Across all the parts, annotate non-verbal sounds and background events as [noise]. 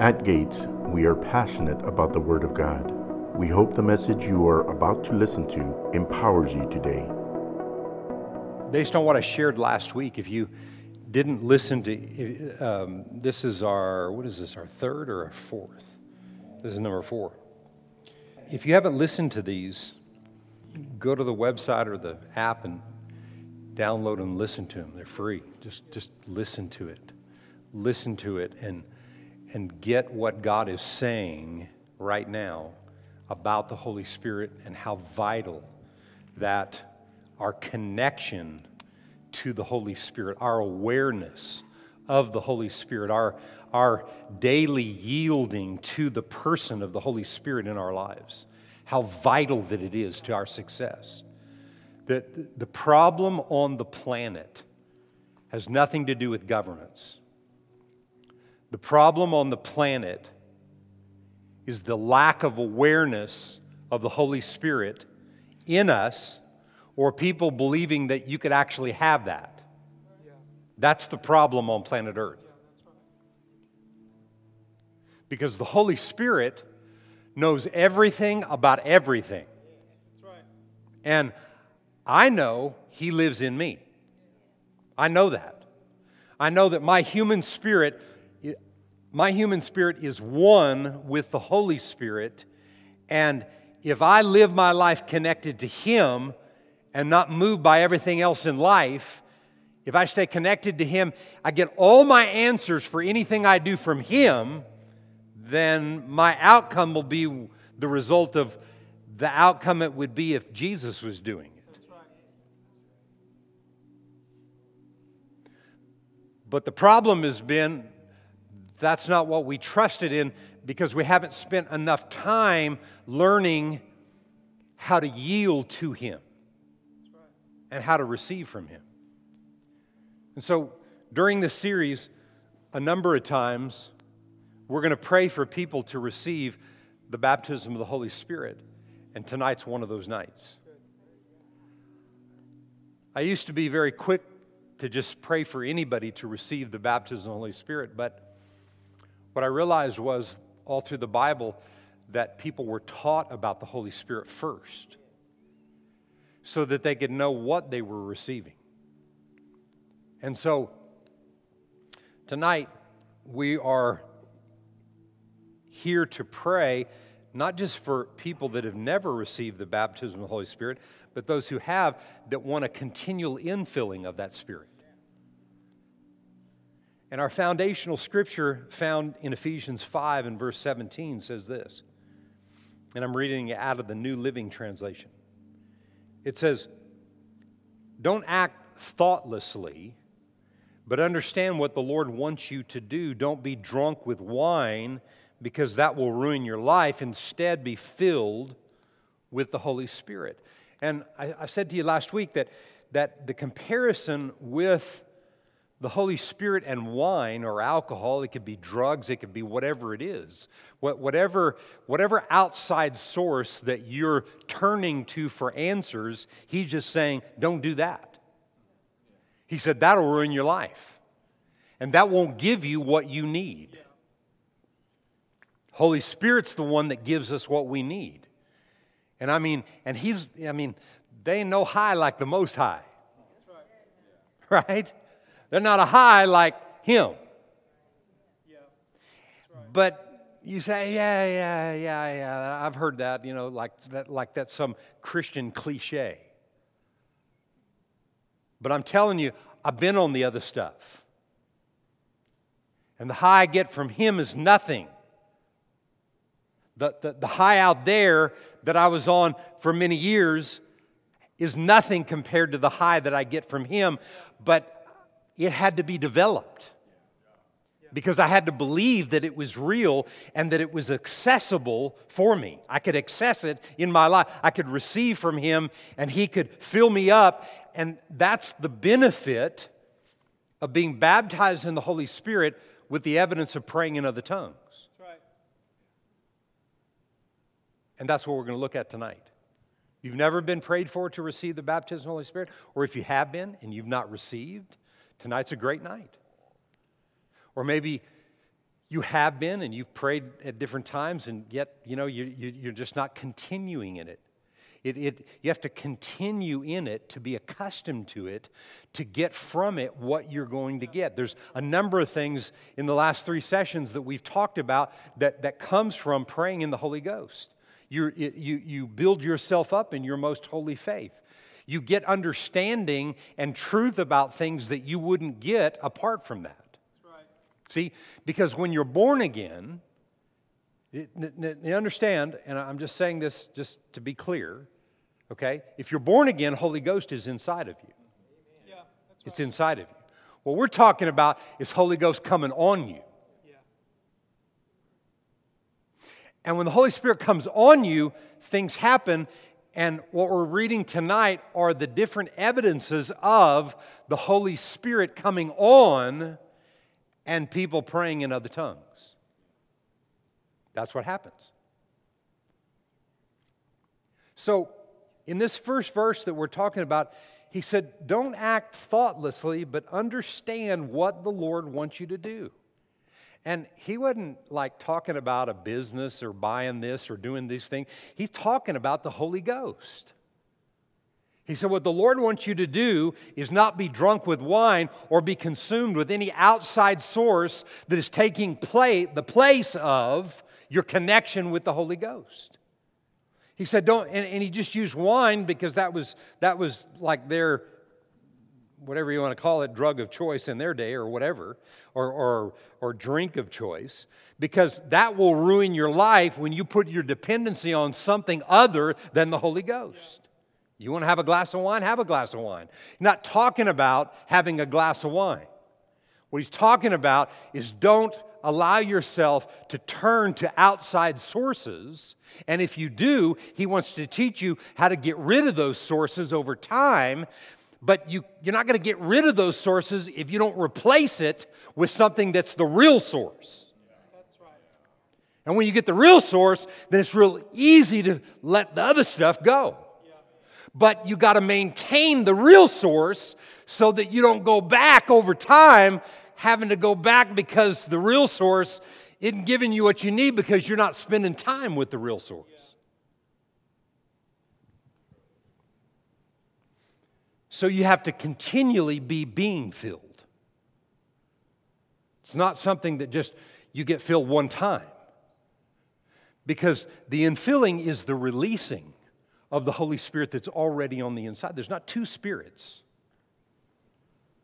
At Gates, we are passionate about the Word of God. We hope the message you are about to listen to empowers you today. Based on what I shared last week, if you didn't listen to, um, this is our, what is this, our third or our fourth? This is number four. If you haven't listened to these, go to the website or the app and download and listen to them. They're free. Just, just listen to it. Listen to it and and get what God is saying right now about the Holy Spirit and how vital that our connection to the Holy Spirit, our awareness of the Holy Spirit, our, our daily yielding to the person of the Holy Spirit in our lives, how vital that it is to our success. That the problem on the planet has nothing to do with governments. The problem on the planet is the lack of awareness of the Holy Spirit in us, or people believing that you could actually have that. That's the problem on planet Earth. Because the Holy Spirit knows everything about everything. And I know He lives in me. I know that. I know that my human spirit my human spirit is one with the Holy Spirit, and if I live my life connected to Him and not moved by everything else in life, if I stay connected to Him, I get all my answers for anything I do from Him, then my outcome will be the result of the outcome it would be if Jesus was doing it. But the problem has been that's not what we trusted in because we haven't spent enough time learning how to yield to Him and how to receive from Him. And so during this series, a number of times, we're going to pray for people to receive the baptism of the Holy Spirit. And tonight's one of those nights. I used to be very quick to just pray for anybody to receive the baptism of the Holy Spirit, but what I realized was all through the Bible that people were taught about the Holy Spirit first so that they could know what they were receiving. And so tonight we are here to pray not just for people that have never received the baptism of the Holy Spirit, but those who have that want a continual infilling of that Spirit. And our foundational scripture found in Ephesians 5 and verse 17 says this. And I'm reading it out of the New Living Translation. It says, Don't act thoughtlessly, but understand what the Lord wants you to do. Don't be drunk with wine, because that will ruin your life. Instead, be filled with the Holy Spirit. And I, I said to you last week that, that the comparison with the Holy Spirit and wine or alcohol, it could be drugs, it could be whatever it is. Whatever, whatever outside source that you're turning to for answers, he's just saying, don't do that. He said, that'll ruin your life. And that won't give you what you need. Holy Spirit's the one that gives us what we need. And I mean, and he's, I mean, they ain't no high like the most high. [laughs] Right? They're not a high like him. Yeah, right. But you say, yeah, yeah, yeah, yeah. I've heard that, you know, like that, like that's some Christian cliche. But I'm telling you, I've been on the other stuff. And the high I get from him is nothing. The, the, the high out there that I was on for many years is nothing compared to the high that I get from him. But it had to be developed because I had to believe that it was real and that it was accessible for me. I could access it in my life. I could receive from Him and He could fill me up. And that's the benefit of being baptized in the Holy Spirit with the evidence of praying in other tongues. And that's what we're going to look at tonight. You've never been prayed for to receive the baptism of the Holy Spirit, or if you have been and you've not received, Tonight's a great night. Or maybe you have been and you've prayed at different times, and yet, you know, you, you, you're just not continuing in it. It, it, you have to continue in it to be accustomed to it, to get from it what you're going to get. There's a number of things in the last three sessions that we've talked about that, that comes from praying in the Holy Ghost. you you, you build yourself up in your most holy faith. You get understanding and truth about things that you wouldn't get apart from that. Right. See, because when you're born again, you understand, and I'm just saying this just to be clear, Okay? If you're born again, Holy Ghost is inside of you. Yeah, right. It's inside of you. What we're talking about is Holy Ghost coming on you. Yeah. And when the Holy Spirit comes on you, things happen. And what we're reading tonight are the different evidences of the Holy Spirit coming on and people praying in other tongues. That's what happens. So, in this first verse that we're talking about, he said, Don't act thoughtlessly, but understand what the Lord wants you to do. And he wasn't like talking about a business or buying this or doing these things. He's talking about the Holy Ghost. He said, What the Lord wants you to do is not be drunk with wine or be consumed with any outside source that is taking play, the place of your connection with the Holy Ghost. He said, don't, and, and he just used wine because that was, that was like their, whatever you want to call it, drug of choice in their day or whatever, or, or, or drink of choice, because that will ruin your life when you put your dependency on something other than the Holy Ghost. You want to have a glass of wine? Have a glass of wine. Not talking about having a glass of wine. What he's talking about is don't allow yourself to turn to outside sources. And if you do, He wants to teach you how to get rid of those sources over time. But you, you're not going to get rid of those sources if you don't replace it with something that's the real source. And when you get the real source, then it's real easy to let the other stuff go. But you got to maintain the real source so that you don't go back over time having to go back because the real source isn't giving you what you need because you're not spending time with the real source. So you have to continually be being filled. It's not something that just you get filled one time. Because the infilling is the releasing of the Holy Spirit that's already on the inside. There's not two spirits,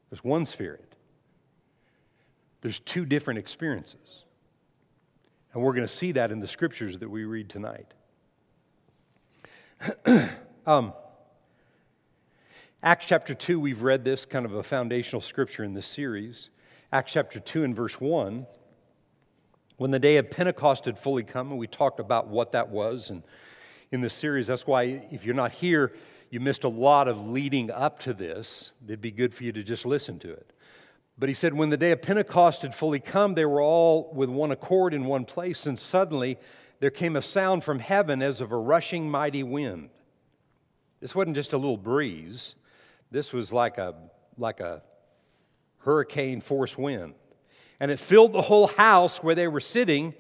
there's one spirit. There's two different experiences. And we're going to see that in the scriptures that we read tonight. [clears throat] um, Acts chapter 2, we've read this kind of a foundational scripture in this series. Acts chapter 2 and verse 1. When the day of Pentecost had fully come, and we talked about what that was and in this series, that's why if you're not here, you missed a lot of leading up to this. It'd be good for you to just listen to it. But he said, when the day of Pentecost had fully come, they were all with one accord in one place, and suddenly there came a sound from heaven as of a rushing mighty wind. This wasn't just a little breeze, this was like a, like a hurricane force wind. And it filled the whole house where they were sitting.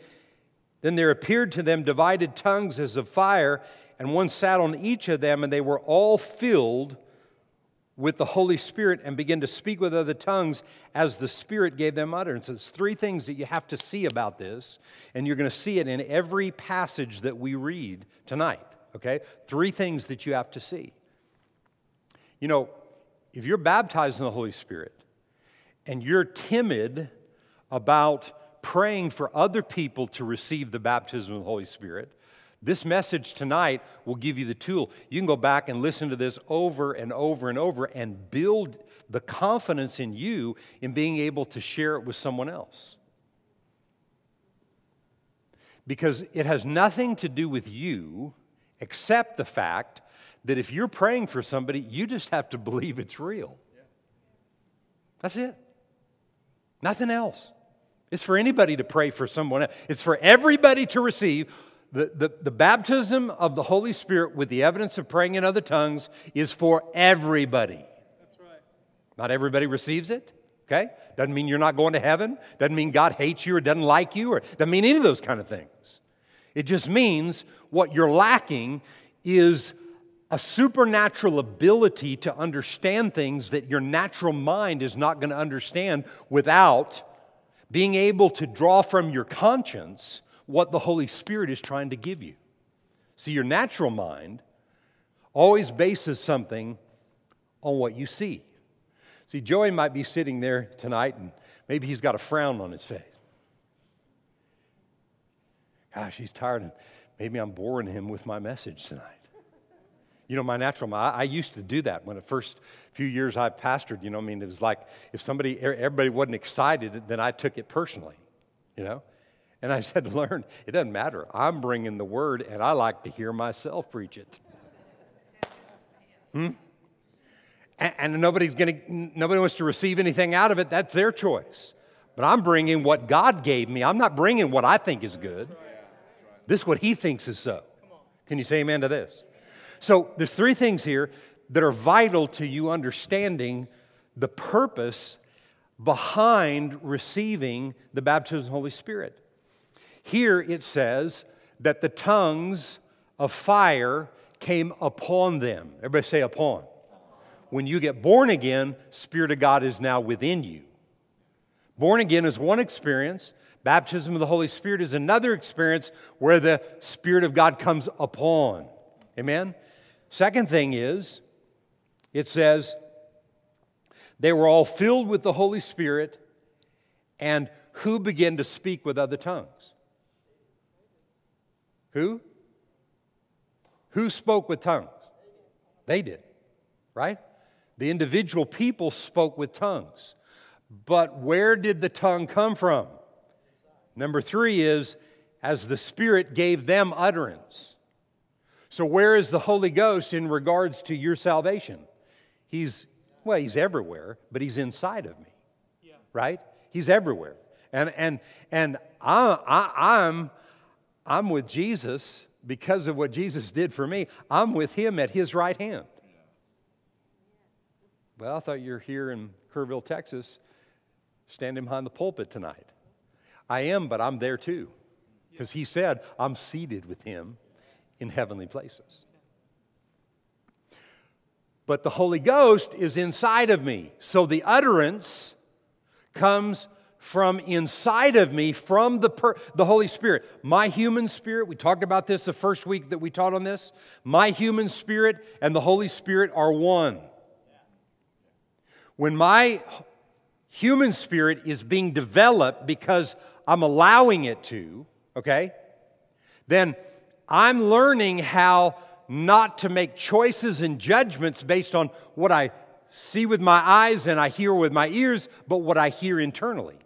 Then there appeared to them divided tongues as of fire, and one sat on each of them, and they were all filled with the Holy Spirit and began to speak with other tongues as the Spirit gave them utterance. It's three things that you have to see about this, and you're going to see it in every passage that we read tonight, okay? Three things that you have to see. You know, if you're baptized in the Holy Spirit and you're timid about praying for other people to receive the baptism of the Holy Spirit, this message tonight will give you the tool. You can go back and listen to this over and over and over and build the confidence in you in being able to share it with someone else. Because it has nothing to do with you except the fact that if you're praying for somebody, you just have to believe it's real. That's it. Nothing else. It's for anybody to pray for someone else. It's for everybody to receive the, the, the baptism of the Holy Spirit with the evidence of praying in other tongues is for everybody. That's right. Not everybody receives it, Okay? Doesn't mean you're not going to heaven. Doesn't mean God hates you or doesn't like you or doesn't mean any of those kind of things. It just means what you're lacking is a supernatural ability to understand things that your natural mind is not going to understand without being able to draw from your conscience what the Holy Spirit is trying to give you. See, your natural mind always bases something on what you see. See, Joey might be sitting there tonight and maybe he's got a frown on his face. Gosh, he's tired and maybe I'm boring him with my message tonight. You know, my natural mind, I, used to do that when the first few years I pastored. You know, I mean, it was like if somebody, everybody wasn't excited, then I took it personally, you know? And I [laughs] said to learn, it doesn't matter. I'm bringing the word and I like to hear myself preach it. Hmm? And, and nobody's to, nobody wants to receive anything out of it. That's their choice. But I'm bringing what God gave me. I'm not bringing what I think is good. This is what He thinks is so. Can you say amen to this? So there's three things here that are vital to you understanding the purpose behind receiving the baptism of the Holy Spirit. Here it says that the tongues of fire came upon them. Everybody say upon. When you get born again, Spirit of God is now within you. Born again is one experience. Baptism of the Holy Spirit is another experience where the Spirit of God comes upon. Amen? Second thing is, it says, they were all filled with the Holy Spirit, and who began to speak with other tongues? Who? Who spoke with tongues? They did, right? The individual people spoke with tongues. But where did the tongue come from? Number three is as the Spirit gave them utterance. So, where is the Holy Ghost in regards to your salvation? He's, well, he's everywhere, but he's inside of me, yeah. right? He's everywhere. And, and, and I, I, I'm, I'm with Jesus because of what Jesus did for me. I'm with him at his right hand. Well, I thought you're here in Kerrville, Texas, standing behind the pulpit tonight. I am, but I'm there too. Because he said, I'm seated with him in heavenly places. But the Holy Ghost is inside of me. So the utterance comes from inside of me from the, per- the Holy Spirit. My human spirit, we talked about this the first week that we taught on this. My human spirit and the Holy Spirit are one. When my human spirit is being developed because I'm allowing it to, okay, then I'm learning how not to make choices and judgments based on what I see with my eyes and I hear with my ears, but what I hear internally.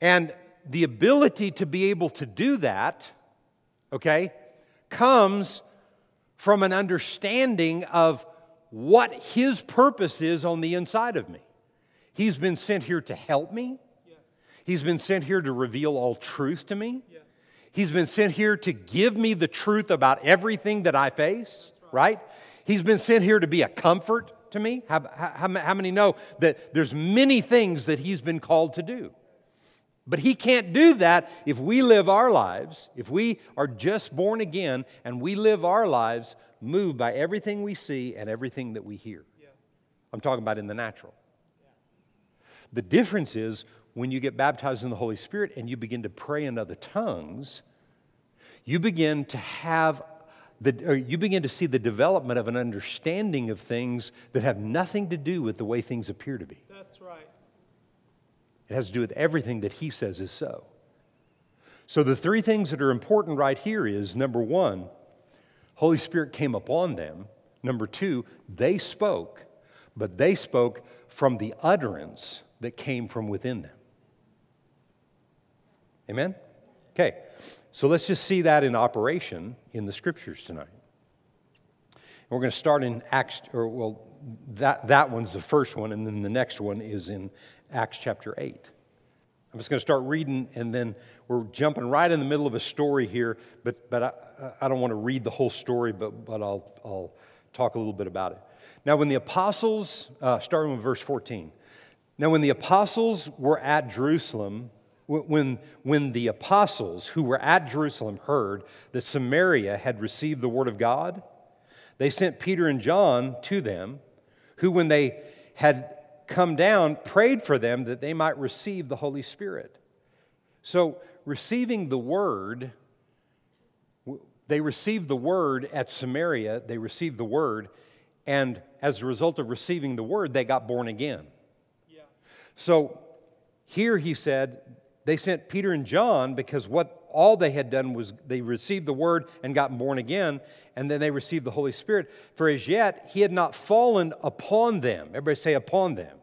And the ability to be able to do that, okay, comes from an understanding of what His purpose is on the inside of me. He's been sent here to help me, He's been sent here to reveal all truth to me. He's been sent here to give me the truth about everything that I face, right? He's been sent here to be a comfort to me. How, how, how, many know that there's many things that he's been called to do? But he can't do that if we live our lives, if we are just born again and we live our lives moved by everything we see and everything that we hear. I'm talking about in the natural. The difference is when you get baptized in the Holy Spirit and you begin to pray in other tongues, you begin to have the, or you begin to see the development of an understanding of things that have nothing to do with the way things appear to be. That's right. It has to do with everything that he says is so. So the three things that are important right here is number one, Holy Spirit came upon them. Number two, they spoke, but they spoke from the utterance that came from within them. Amen? Okay, so let's just see that in operation in the scriptures tonight. And we're going to start in Acts, or well, that, that one's the first one, and then the next one is in Acts chapter 8. I'm just going to start reading, and then we're jumping right in the middle of a story here, but, but I, I don't want to read the whole story, but, but I'll, I'll talk a little bit about it. Now, when the apostles, uh, starting with verse 14, now when the apostles were at Jerusalem, when, when the apostles who were at Jerusalem heard that Samaria had received the word of God, they sent Peter and John to them, who, when they had come down, prayed for them that they might receive the Holy Spirit. So, receiving the word, they received the word at Samaria, they received the word, and as a result of receiving the word, they got born again. Yeah. So, here he said, they sent Peter and John because what all they had done was they received the word and got born again, and then they received the Holy Spirit. For as yet he had not fallen upon them. Everybody say upon them.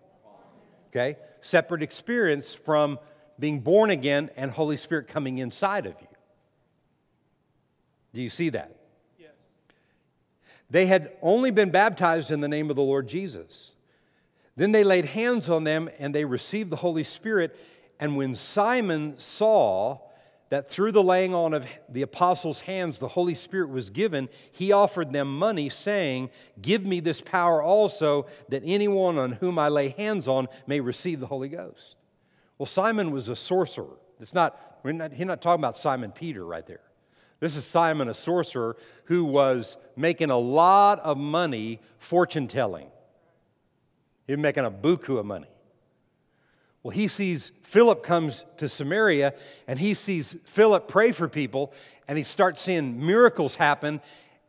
Okay? Separate experience from being born again and Holy Spirit coming inside of you. Do you see that? Yes. They had only been baptized in the name of the Lord Jesus. Then they laid hands on them and they received the Holy Spirit and when Simon saw that through the laying on of the apostles' hands the Holy Spirit was given, he offered them money, saying, Give me this power also, that anyone on whom I lay hands on may receive the Holy Ghost. Well, Simon was a sorcerer. It's not, we're not, he's not talking about Simon Peter right there. This is Simon, a sorcerer, who was making a lot of money fortune telling. He was making a buku of money. Well, he sees Philip comes to Samaria and he sees Philip pray for people and he starts seeing miracles happen.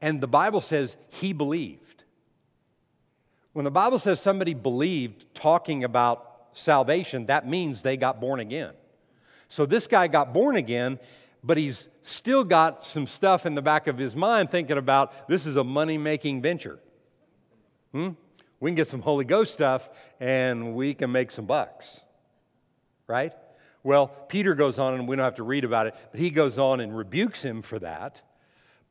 And the Bible says he believed. When the Bible says somebody believed talking about salvation, that means they got born again. So this guy got born again, but he's still got some stuff in the back of his mind thinking about this is a money making venture. Hmm? We can get some Holy Ghost stuff and we can make some bucks right? Well, Peter goes on, and we don't have to read about it, but he goes on and rebukes him for that.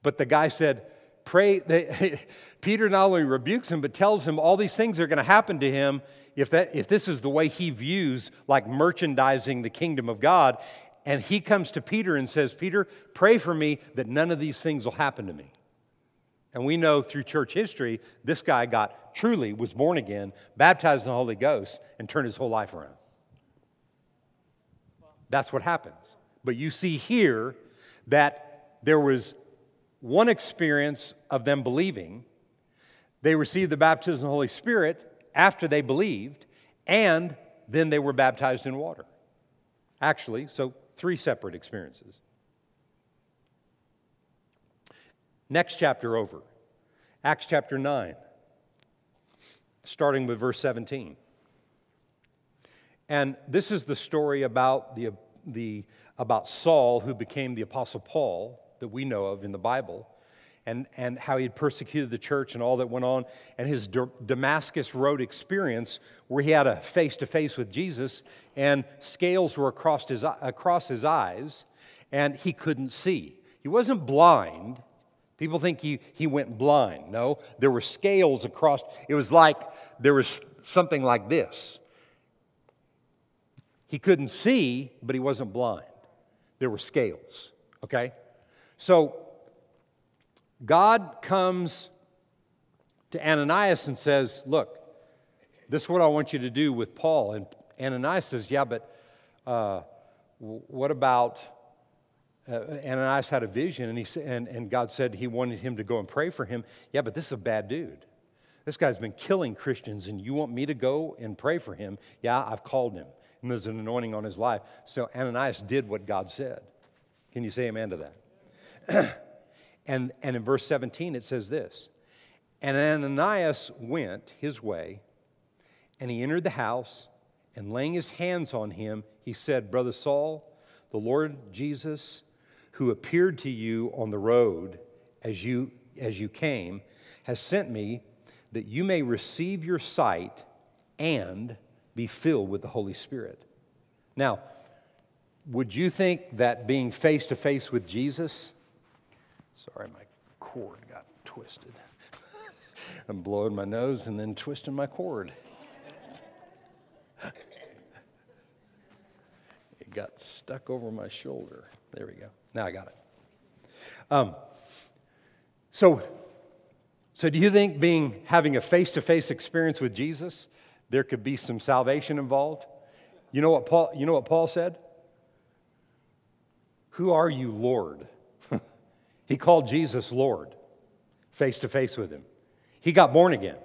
But the guy said, Pray. [laughs] They, [laughs] Peter not only rebukes him, but tells him all these things are going to happen to him if, that, if this is the way he views like merchandising the kingdom of God. And he comes to Peter and says, Peter, pray for me that none of these things will happen to me. And we know through church history, this guy got truly was born again, baptized in the Holy Ghost, and turned his whole life around. That's what happens. But you see here that there was one experience of them believing. They received the baptism of the Holy Spirit after they believed, and then they were baptized in water. Actually, so three separate experiences. Next chapter over, Acts chapter 9, starting with verse 17. And this is the story about, the, the, about Saul, who became the Apostle Paul that we know of in the Bible, and, and how he had persecuted the church and all that went on, and his Damascus Road experience, where he had a face to face with Jesus, and scales were across his, across his eyes, and he couldn't see. He wasn't blind. People think he, he went blind. No, there were scales across. It was like there was something like this he couldn't see, but he wasn't blind. There were scales, okay? So God comes to Ananias and says, Look, this is what I want you to do with Paul. And Ananias says, Yeah, but uh, what about. Uh, Ananias had a vision, and, he, and, and God said he wanted him to go and pray for him. Yeah, but this is a bad dude. This guy's been killing Christians, and you want me to go and pray for him? Yeah, I've called him and there's an anointing on his life. So Ananias did what God said. Can you say amen to that? [clears throat] and, and in verse 17, it says this And Ananias went his way, and he entered the house, and laying his hands on him, he said, Brother Saul, the Lord Jesus, who appeared to you on the road as you, as you came, has sent me that you may receive your sight and be filled with the Holy Spirit. Now, would you think that being face to face with Jesus, sorry, my cord got twisted. [laughs] I'm blowing my nose and then twisting my cord. it got stuck over my shoulder. There we go. Now I got it. Um, so, So, do you think being having a face to face experience with Jesus, there could be some salvation involved? You know what Paul, you know what Paul said? Who are you, Lord? [laughs] he called Jesus Lord, face to face with him. He got born again.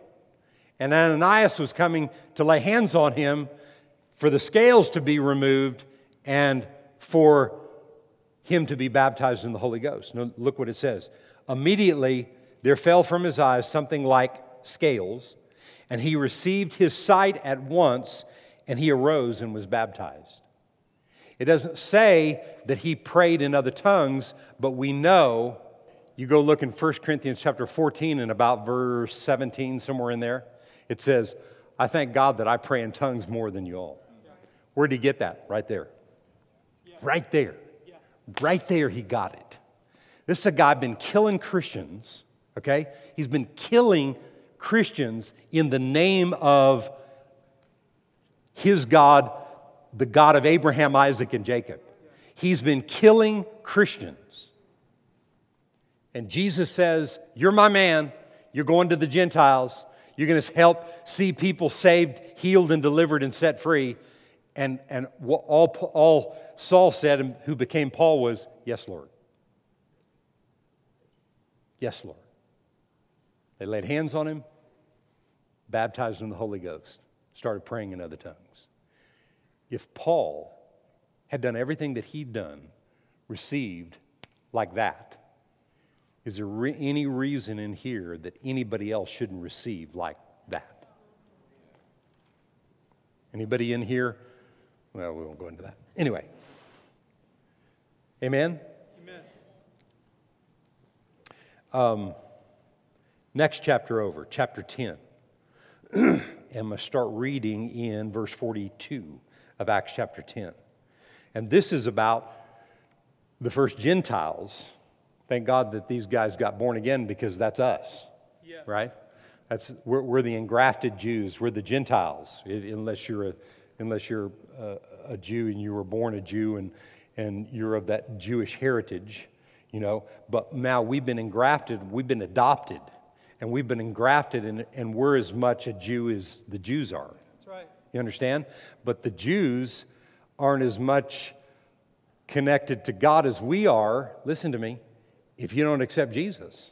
And Ananias was coming to lay hands on him for the scales to be removed and for him to be baptized in the Holy Ghost. Now, look what it says. Immediately, there fell from his eyes something like scales, and he received his sight at once, and he arose and was baptized. It doesn't say that he prayed in other tongues, but we know. You go look in 1 Corinthians chapter 14 and about verse 17, somewhere in there. It says, I thank God that I pray in tongues more than you all. Where'd he get that? Right there. Right there. Right there, he got it. This is a guy been killing Christians okay? He's been killing Christians in the name of his God, the God of Abraham, Isaac, and Jacob. He's been killing Christians. And Jesus says, You're my man. You're going to the Gentiles. You're going to help see people saved, healed, and delivered and set free. And, and all, all Saul said, and who became Paul, was, Yes, Lord. Yes, Lord. They laid hands on him, baptized in the Holy Ghost, started praying in other tongues. If Paul had done everything that he'd done, received like that, is there re- any reason in here that anybody else shouldn't receive like that? Anybody in here? Well, we won't go into that. Anyway. Amen? Amen. Um, Next chapter over, chapter 10. [clears throat] I'm going to start reading in verse 42 of Acts chapter 10. And this is about the first Gentiles. Thank God that these guys got born again because that's us, yeah. right? That's, we're, we're, the engrafted Jews. We're the Gentiles, unless you're, a, unless you're a, a Jew and you were born a Jew and, and you're of that Jewish heritage, you know. But now we've been engrafted, we've been adopted and we've been engrafted, and, and we're as much a Jew as the Jews are. That's right. You understand? But the Jews aren't as much connected to God as we are. Listen to me. If you don't accept Jesus,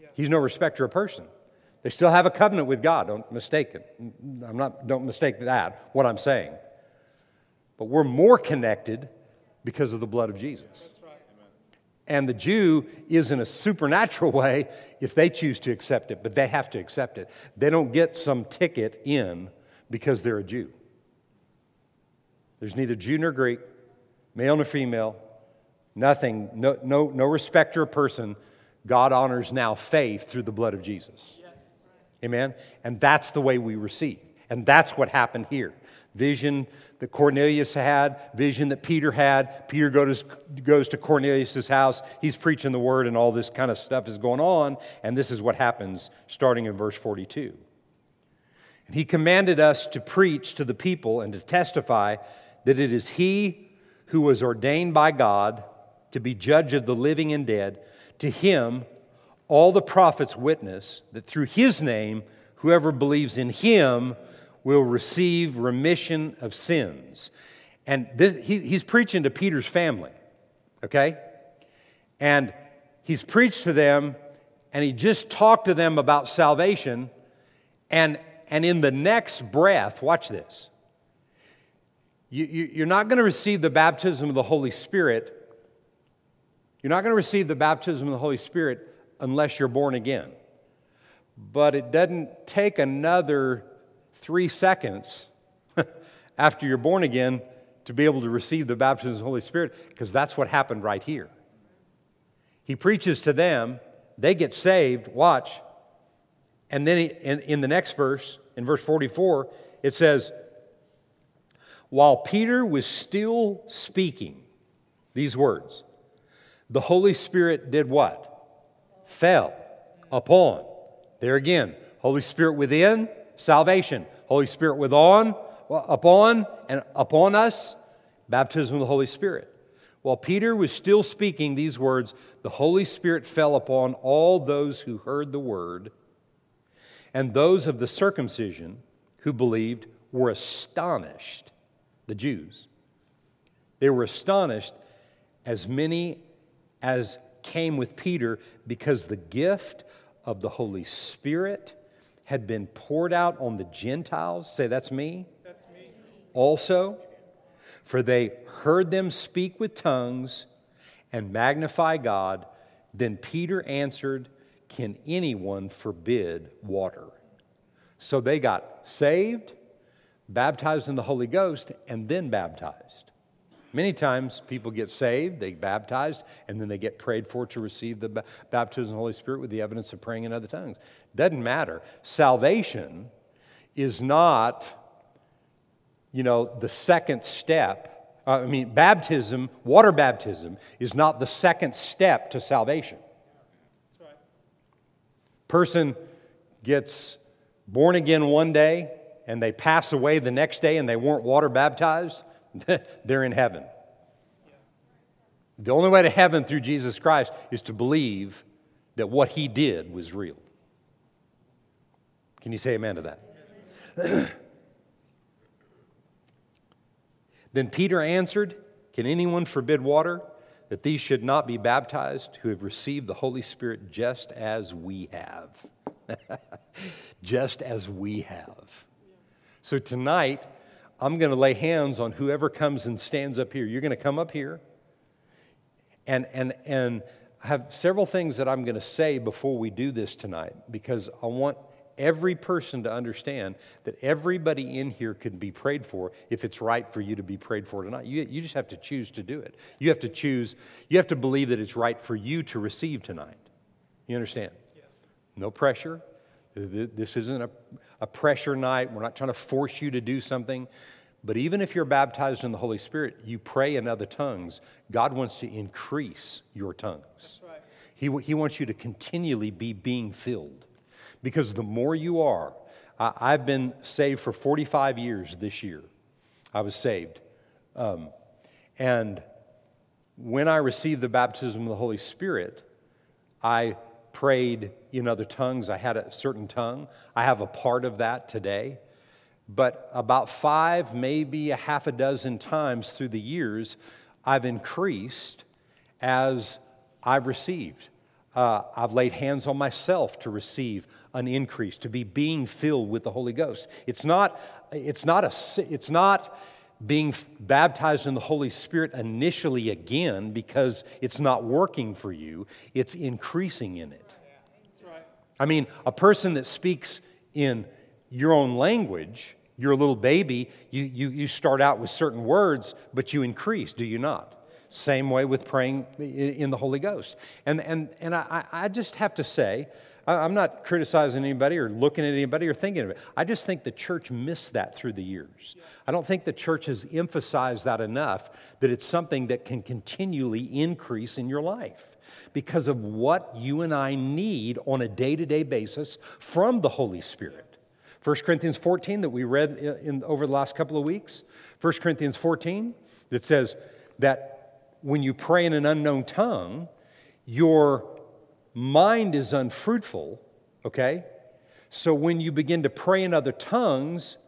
yeah. He's no respecter of person. They still have a covenant with God. Don't mistake it. I'm not, don't mistake that, what I'm saying. But we're more connected because of the blood of Jesus. And the Jew is in a supernatural [laughs] way if they choose to accept it, but they have to accept it. They don't get some ticket in because they're a Jew. There's neither Jew nor Greek, male nor female, nothing, no, no, no respecter of person. God honors now faith through the blood of Jesus. Yes. Amen? And that's the way we receive. And that's what happened here vision that Cornelius had, vision that Peter had. Peter goes, goes to Cornelius' house. He's preaching the word, and all this kind of stuff is going on. And this is what happens starting in verse 42. And he commanded us to preach to the people and to testify that it is he who was ordained by God to be judge of the living and dead. To him, all the prophets witness that through his name, whoever believes in him will receive remission of sins. And this, he, he's preaching to Peter's family, okay? And he's preached to them, and he just talked to them about salvation. And, and in the next breath, watch this. You, you, you're not going to receive the baptism of the Holy Spirit. You're not going to receive the baptism of the Holy Spirit unless you're born again. But it doesn't take another three seconds [laughs] after you're born again to be able to receive the baptism of the Holy Spirit, because that's what happened right here. He preaches to them, they get saved, watch. And then in, in the next verse, in verse 44, it says, While Peter was still speaking these words, the Holy Spirit did what? Fell upon. There again, Holy Spirit within, salvation. Holy Spirit with on, upon, and upon us, baptism of the Holy Spirit. While Peter was still speaking these words, the Holy Spirit fell upon all those who heard the word, and those of the circumcision who believed were astonished, the Jews. They were astonished, as many as came with Peter, because the gift of the Holy Spirit had been poured out on the Gentiles. Say, that's me. That's me. Also, for they heard them speak with tongues and magnify God. Then Peter answered, Can anyone forbid water? So they got saved, baptized in the Holy Ghost, and then baptized. Many times people get saved, they baptized, and then they get prayed for to receive the baptism of the Holy Spirit with the evidence of praying in other tongues. Doesn't matter. Salvation is not, you know, the second step. Uh, I mean, baptism, water baptism, is not the second step to salvation. Person gets born again one day and they pass away the next day and they weren't water baptized [laughs] they're in heaven. The only way to heaven through Jesus Christ is to believe that what he did was real. Can you say amen to that? [clears throat] then Peter answered, Can anyone forbid water? That these should not be baptized who have received the Holy Spirit just as we have. [laughs] just as we have. So tonight, I'm going to lay hands on whoever comes and stands up here. You're going to come up here and, and, and I have several things that I'm going to say before we do this tonight because I want every person to understand that everybody in here can be prayed for if it's right for you to be prayed for tonight. You, you just have to choose to do it. You have to choose, you have to believe that it's right for you to receive tonight. You understand? No pressure. This isn't a, a pressure night. We're not trying to force you to do something. But even if you're baptized in the Holy Spirit, you pray in other tongues, God wants to increase your tongues. Right. He, he wants you to continually be being filled. Because the more you are, I, I've been saved for 45 years this year. I was saved. Um, and when I received the baptism of the Holy Spirit, I prayed in other tongues. I had a certain tongue. I have a part of that today. But about five, maybe a half a dozen times through the years, I've increased as I've received. Uh, I've laid hands on myself to receive an increase, to be being filled with the Holy Ghost. It's not, it's not, a, it's not being baptized in the Holy Spirit initially again because it's not working for you, it's increasing in it. I mean, a person that speaks in your own language, you're a little baby, you, you, you start out with certain words, but you increase, do you not? Same way with praying in the Holy Ghost. And, and, and I, I just have to say, I'm not criticizing anybody or looking at anybody or thinking of it. I just think the church missed that through the years. I don't think the church has emphasized that enough that it's something that can continually increase in your life because of what you and I need on a day to day basis from the Holy Spirit. 1 Corinthians 14 that we read in, over the last couple of weeks. 1 Corinthians 14 that says that when you pray in an unknown tongue, your mind is unfruitful, okay? So when you begin to pray in other tongues,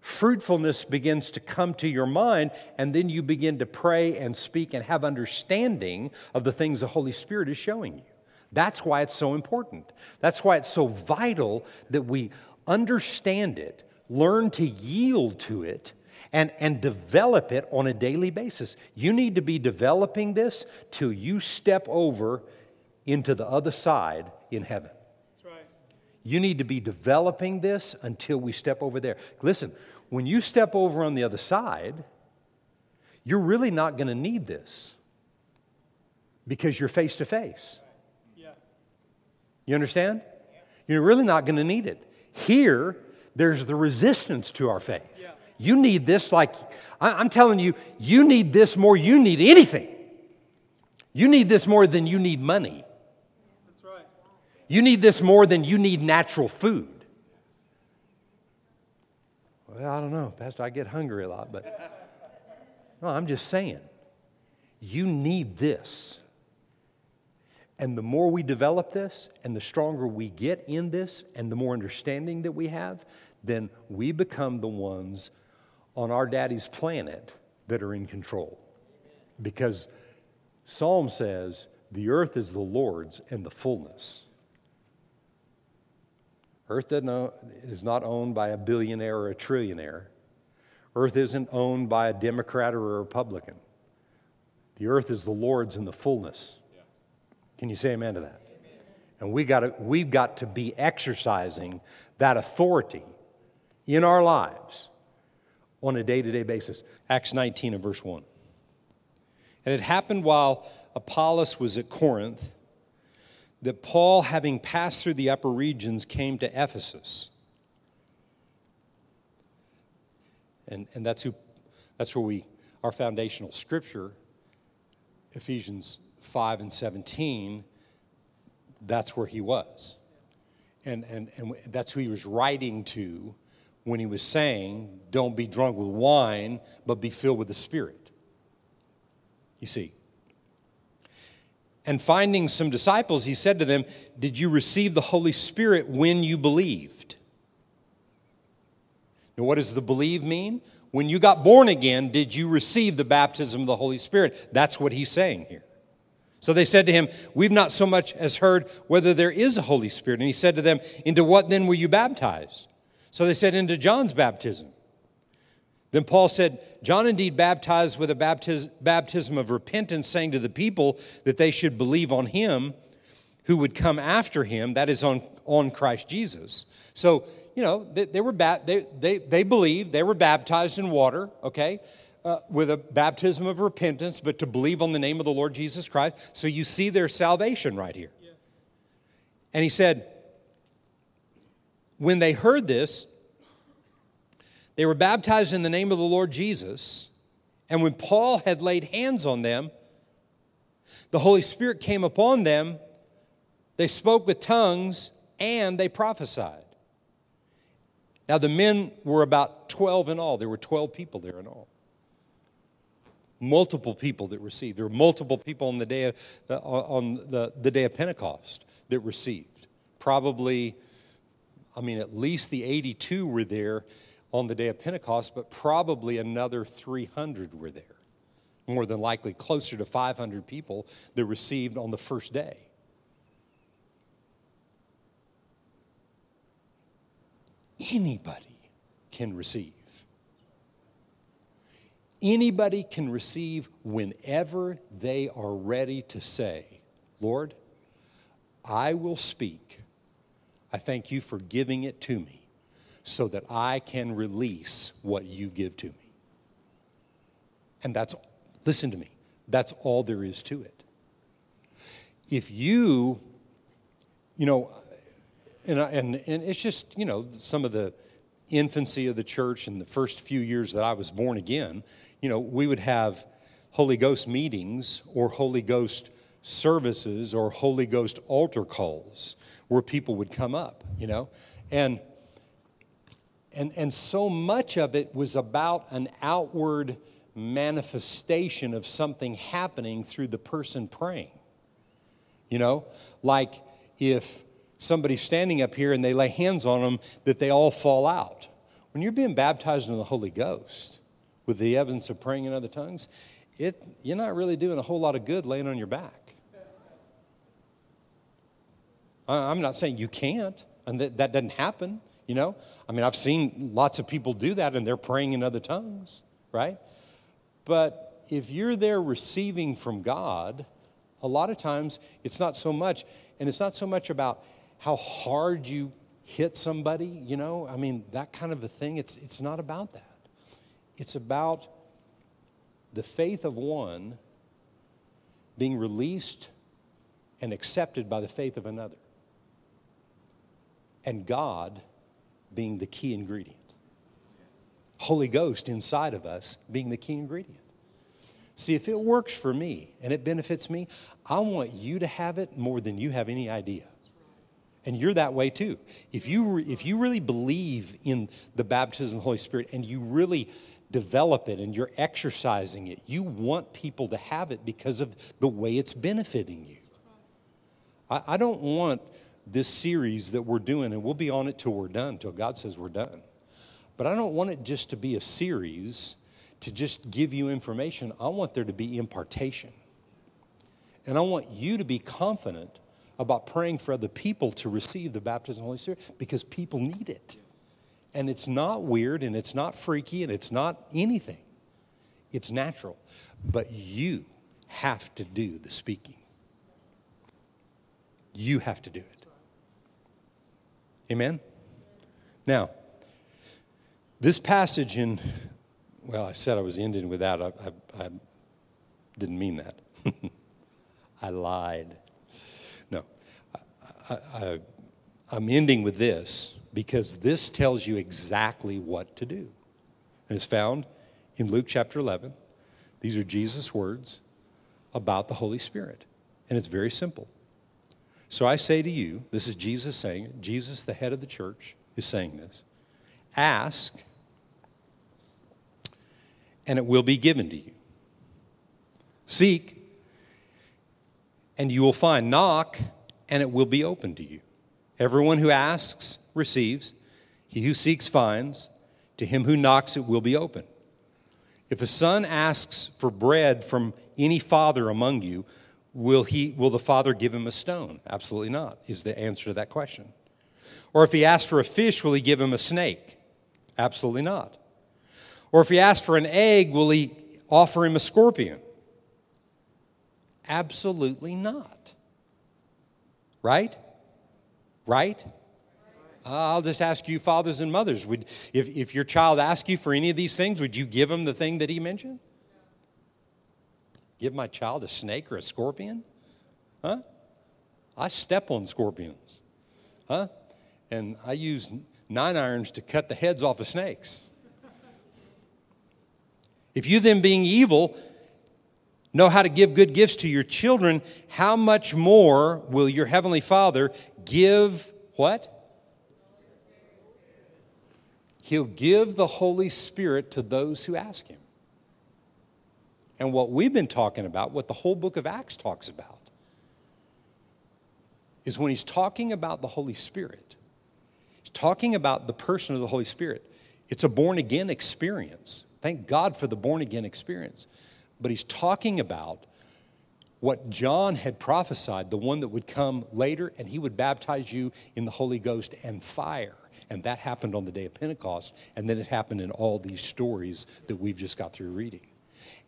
fruitfulness begins to come to your mind, and then you begin to pray and speak and have understanding of the things the Holy Spirit is showing you. That's why it's so important. That's why it's so vital that we understand it, learn to yield to it, and, and develop it on a daily basis. You need to be developing this till you step over into the other side in heaven. That's Right. You need to be developing this until we step over there. Listen, when you step over on the other side, you're really not going to need this because you're face to face. You understand? You're really not going to need it. Here, there's the resistance to our faith. Yeah. You need this like, I'm telling you, you need this more you need anything. You need this more than you need money. That's right. You need this more than you need natural food. Well, I don't know, Pastor, I get hungry a lot, but no, I'm just saying. You need this. And the more we develop this, and the stronger we get in this, and the more understanding that we have, then we become the ones on our daddy's planet that are in control. Because Psalm says, the earth is the Lord's and the fullness. Earth is not owned by a billionaire or a trillionaire. Earth isn't owned by a Democrat or a Republican. The earth is the Lord's and the fullness. Can you say amen to that? Amen. And we gotta, we've got to be exercising that authority in our lives on a day to day basis. Acts 19 and verse 1. And it happened while Apollos was at Corinth that Paul, having passed through the upper regions, came to Ephesus. And, and that's, who, that's where we, our foundational scripture, Ephesians 5 and 17, that's where he was. And, and, and that's who he was writing to when he was saying, Don't be drunk with wine, but be filled with the Spirit. You see. And finding some disciples, he said to them, Did you receive the Holy Spirit when you believed? Now, what does the believe mean? When you got born again, did you receive the baptism of the Holy Spirit? That's what he's saying here. So they said to him, We've not so much as heard whether there is a Holy Spirit. And he said to them, Into what then were you baptized? So they said, Into John's baptism. Then Paul said, John indeed baptized with a baptiz- baptism of repentance, saying to the people that they should believe on him who would come after him, that is, on, on Christ Jesus. So, you know, they, they were ba- they, they, they believed, they were baptized in water, okay? uh, with a baptism of repentance, but to believe on the name of the Lord Jesus Christ. So you see their salvation right here. And he said, when they heard this, they were baptized in the name of the Lord Jesus. And when Paul had laid hands on them, the Holy Spirit came upon them. They spoke with tongues and they prophesied. Now, the men were about 12 in all. There were 12 people there in all multiple people that received. There were multiple people on the day of, on the, the day of Pentecost that received. Probably, I mean, at least the 82 were there on the day of Pentecost, but probably another 300 were there. More than likely, closer to 500 people that received on the first day. Anybody can receive anybody can receive whenever they are ready to say, Lord, I will speak. I thank you for giving it to me so that I can release what you give to me. And that's, listen to me, that's all there is to it. If you, you know, and, and, and it's just, you know, some of the infancy of the church and the first few years that I was born again, you know, we would have Holy Ghost meetings or Holy Ghost services or Holy Ghost altar calls where people would come up, you know. And and and so much of it was about an outward manifestation of something happening through the person praying. You know, like if somebody's standing up here and they lay hands on them that they all fall out. When you're being baptized in the Holy Ghost, with the evidence of praying in other tongues, it, you're not really doing a whole lot of good laying on your back. I'm not saying you can't, and that, that doesn't happen, you know. I mean, I've seen lots of people do that and they're praying in other tongues, right? But if you're there receiving from God, a lot of times it's not so much, and it's not so much about how hard you hit somebody, you know. I mean, that kind of a thing. It's, it's not about that. It's about the faith of one being released and accepted by the faith of another. And God being the key ingredient. Holy Ghost inside of us being the key ingredient. See, if it works for me and it benefits me, I want you to have it more than you have any idea. And you're that way too. If you, if you really believe in the baptism of the Holy Spirit and you really develop it and you're exercising it. You want people to have it because of the way it's benefiting you. I, I don't want this series that we're doing, and we'll be on it till we're done, till God says we're done. But I don't want it just to be a series to just give you information. I want there to be impartation. And I want you to be confident about praying for other people to receive the baptism of the Holy Spirit because people need it. And it's not weird and it's not freaky and it's not anything. It's natural. But you have to do the speaking. You have to do it. Amen? Now, this passage in, well, I said I was ending with that. I, I, I didn't mean that. [laughs] I lied. No, I, I, I'm ending with this because this tells you exactly what to do. And it's found in Luke chapter 11. These are Jesus' words about the Holy Spirit. And it's very simple. So I say to you, this is Jesus saying it. Jesus, the head of the church, is saying this. Ask, and it will be given to you. Seek, and you will find. Knock, and it will be open to you. Everyone who asks receives, he who seeks finds, to him who knocks it will be open. If a son asks for bread from any father among you, will, he, will the father give him a stone? Absolutely not, is the answer to that question. Or if he asks for a fish, will he give him a snake? Absolutely not. Or if he asks for an egg, will he offer him a scorpion? Absolutely not. Right? Right? I'll just ask you, fathers and mothers, would, if, if your child asks you for any of these things, would you give him the thing that he mentioned? Give my child a snake or a scorpion? Huh? I step on scorpions. Huh? And I use nine irons to cut the heads off of snakes. If you then, being evil, know how to give good gifts to your children, how much more will your heavenly Father give what? He'll give the Holy Spirit to those who ask Him. And what we've been talking about, what the whole book of Acts talks about, is when he's talking about the Holy Spirit, he's talking about the person of the Holy Spirit. It's a born again experience. Thank God for the born again experience. But he's talking about what John had prophesied, the one that would come later, and he would baptize you in the Holy Ghost and fire. And that happened on the day of Pentecost, and then it happened in all these stories that we've just got through reading.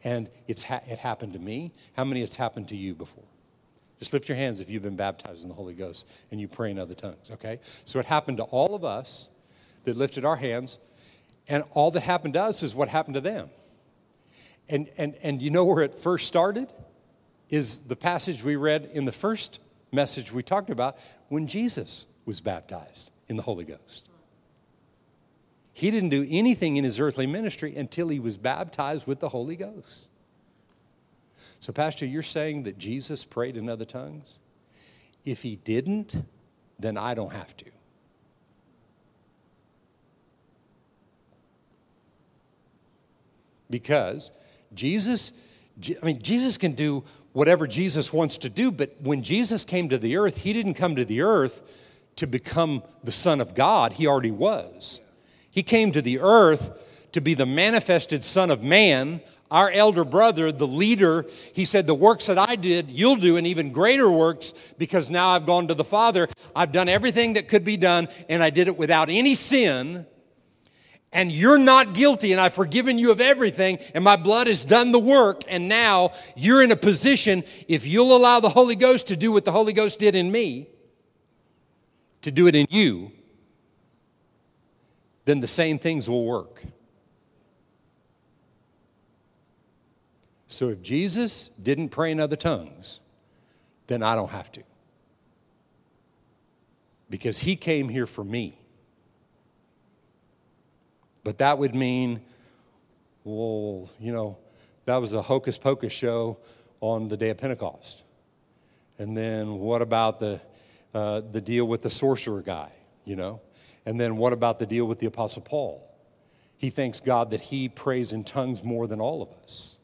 And it's ha- it happened to me. How many it's happened to you before? Just lift your hands if you've been baptized in the Holy Ghost and you pray in other tongues, okay? So it happened to all of us that lifted our hands, and all that happened to us is what happened to them. And, and, and you know where it first started? Is the passage we read in the first message we talked about when Jesus was baptized in the Holy Ghost. He didn't do anything in his earthly ministry until he was baptized with the Holy Ghost. So, Pastor, you're saying that Jesus prayed in other tongues? If he didn't, then I don't have to. Because Jesus, I mean, Jesus can do whatever Jesus wants to do, but when Jesus came to the earth, he didn't come to the earth to become the Son of God, he already was. He came to the earth to be the manifested Son of Man, our elder brother, the leader. He said, The works that I did, you'll do, and even greater works, because now I've gone to the Father. I've done everything that could be done, and I did it without any sin. And you're not guilty, and I've forgiven you of everything, and my blood has done the work. And now you're in a position, if you'll allow the Holy Ghost to do what the Holy Ghost did in me, to do it in you, then the same things will work. So if Jesus didn't pray in other tongues, then I don't have to. Because he came here for me. But that would mean, well, you know, that was a hocus pocus show on the day of Pentecost. And then what about the, uh, the deal with the sorcerer guy, you know? And then what about the deal with the Apostle Paul? he thanks God that he prays in tongues more than all of us.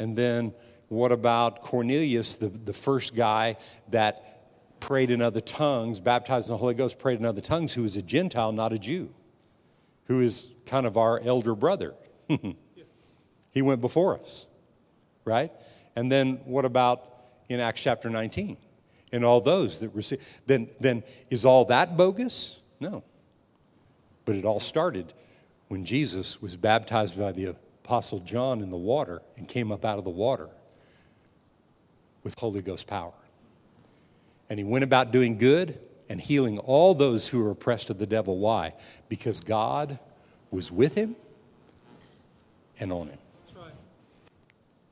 And then what about Cornelius, the, the first guy that prayed in other tongues, baptized in the Holy Ghost, prayed in other tongues, who is a Gentile, not a Jew, who is kind of our elder brother. [laughs] he went before us, right? And then what about in Acts chapter 19? And all those that receive, then, then is all that bogus? No. But it all started when Jesus was baptized by the Apostle John in the water and came up out of the water with Holy Ghost power. And he went about doing good and healing all those who were oppressed of the devil. Why? Because God was with him and on him. That's right.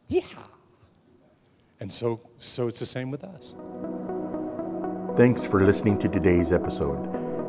Yeah. And so, so it's the same with us. Thanks for listening to today's episode.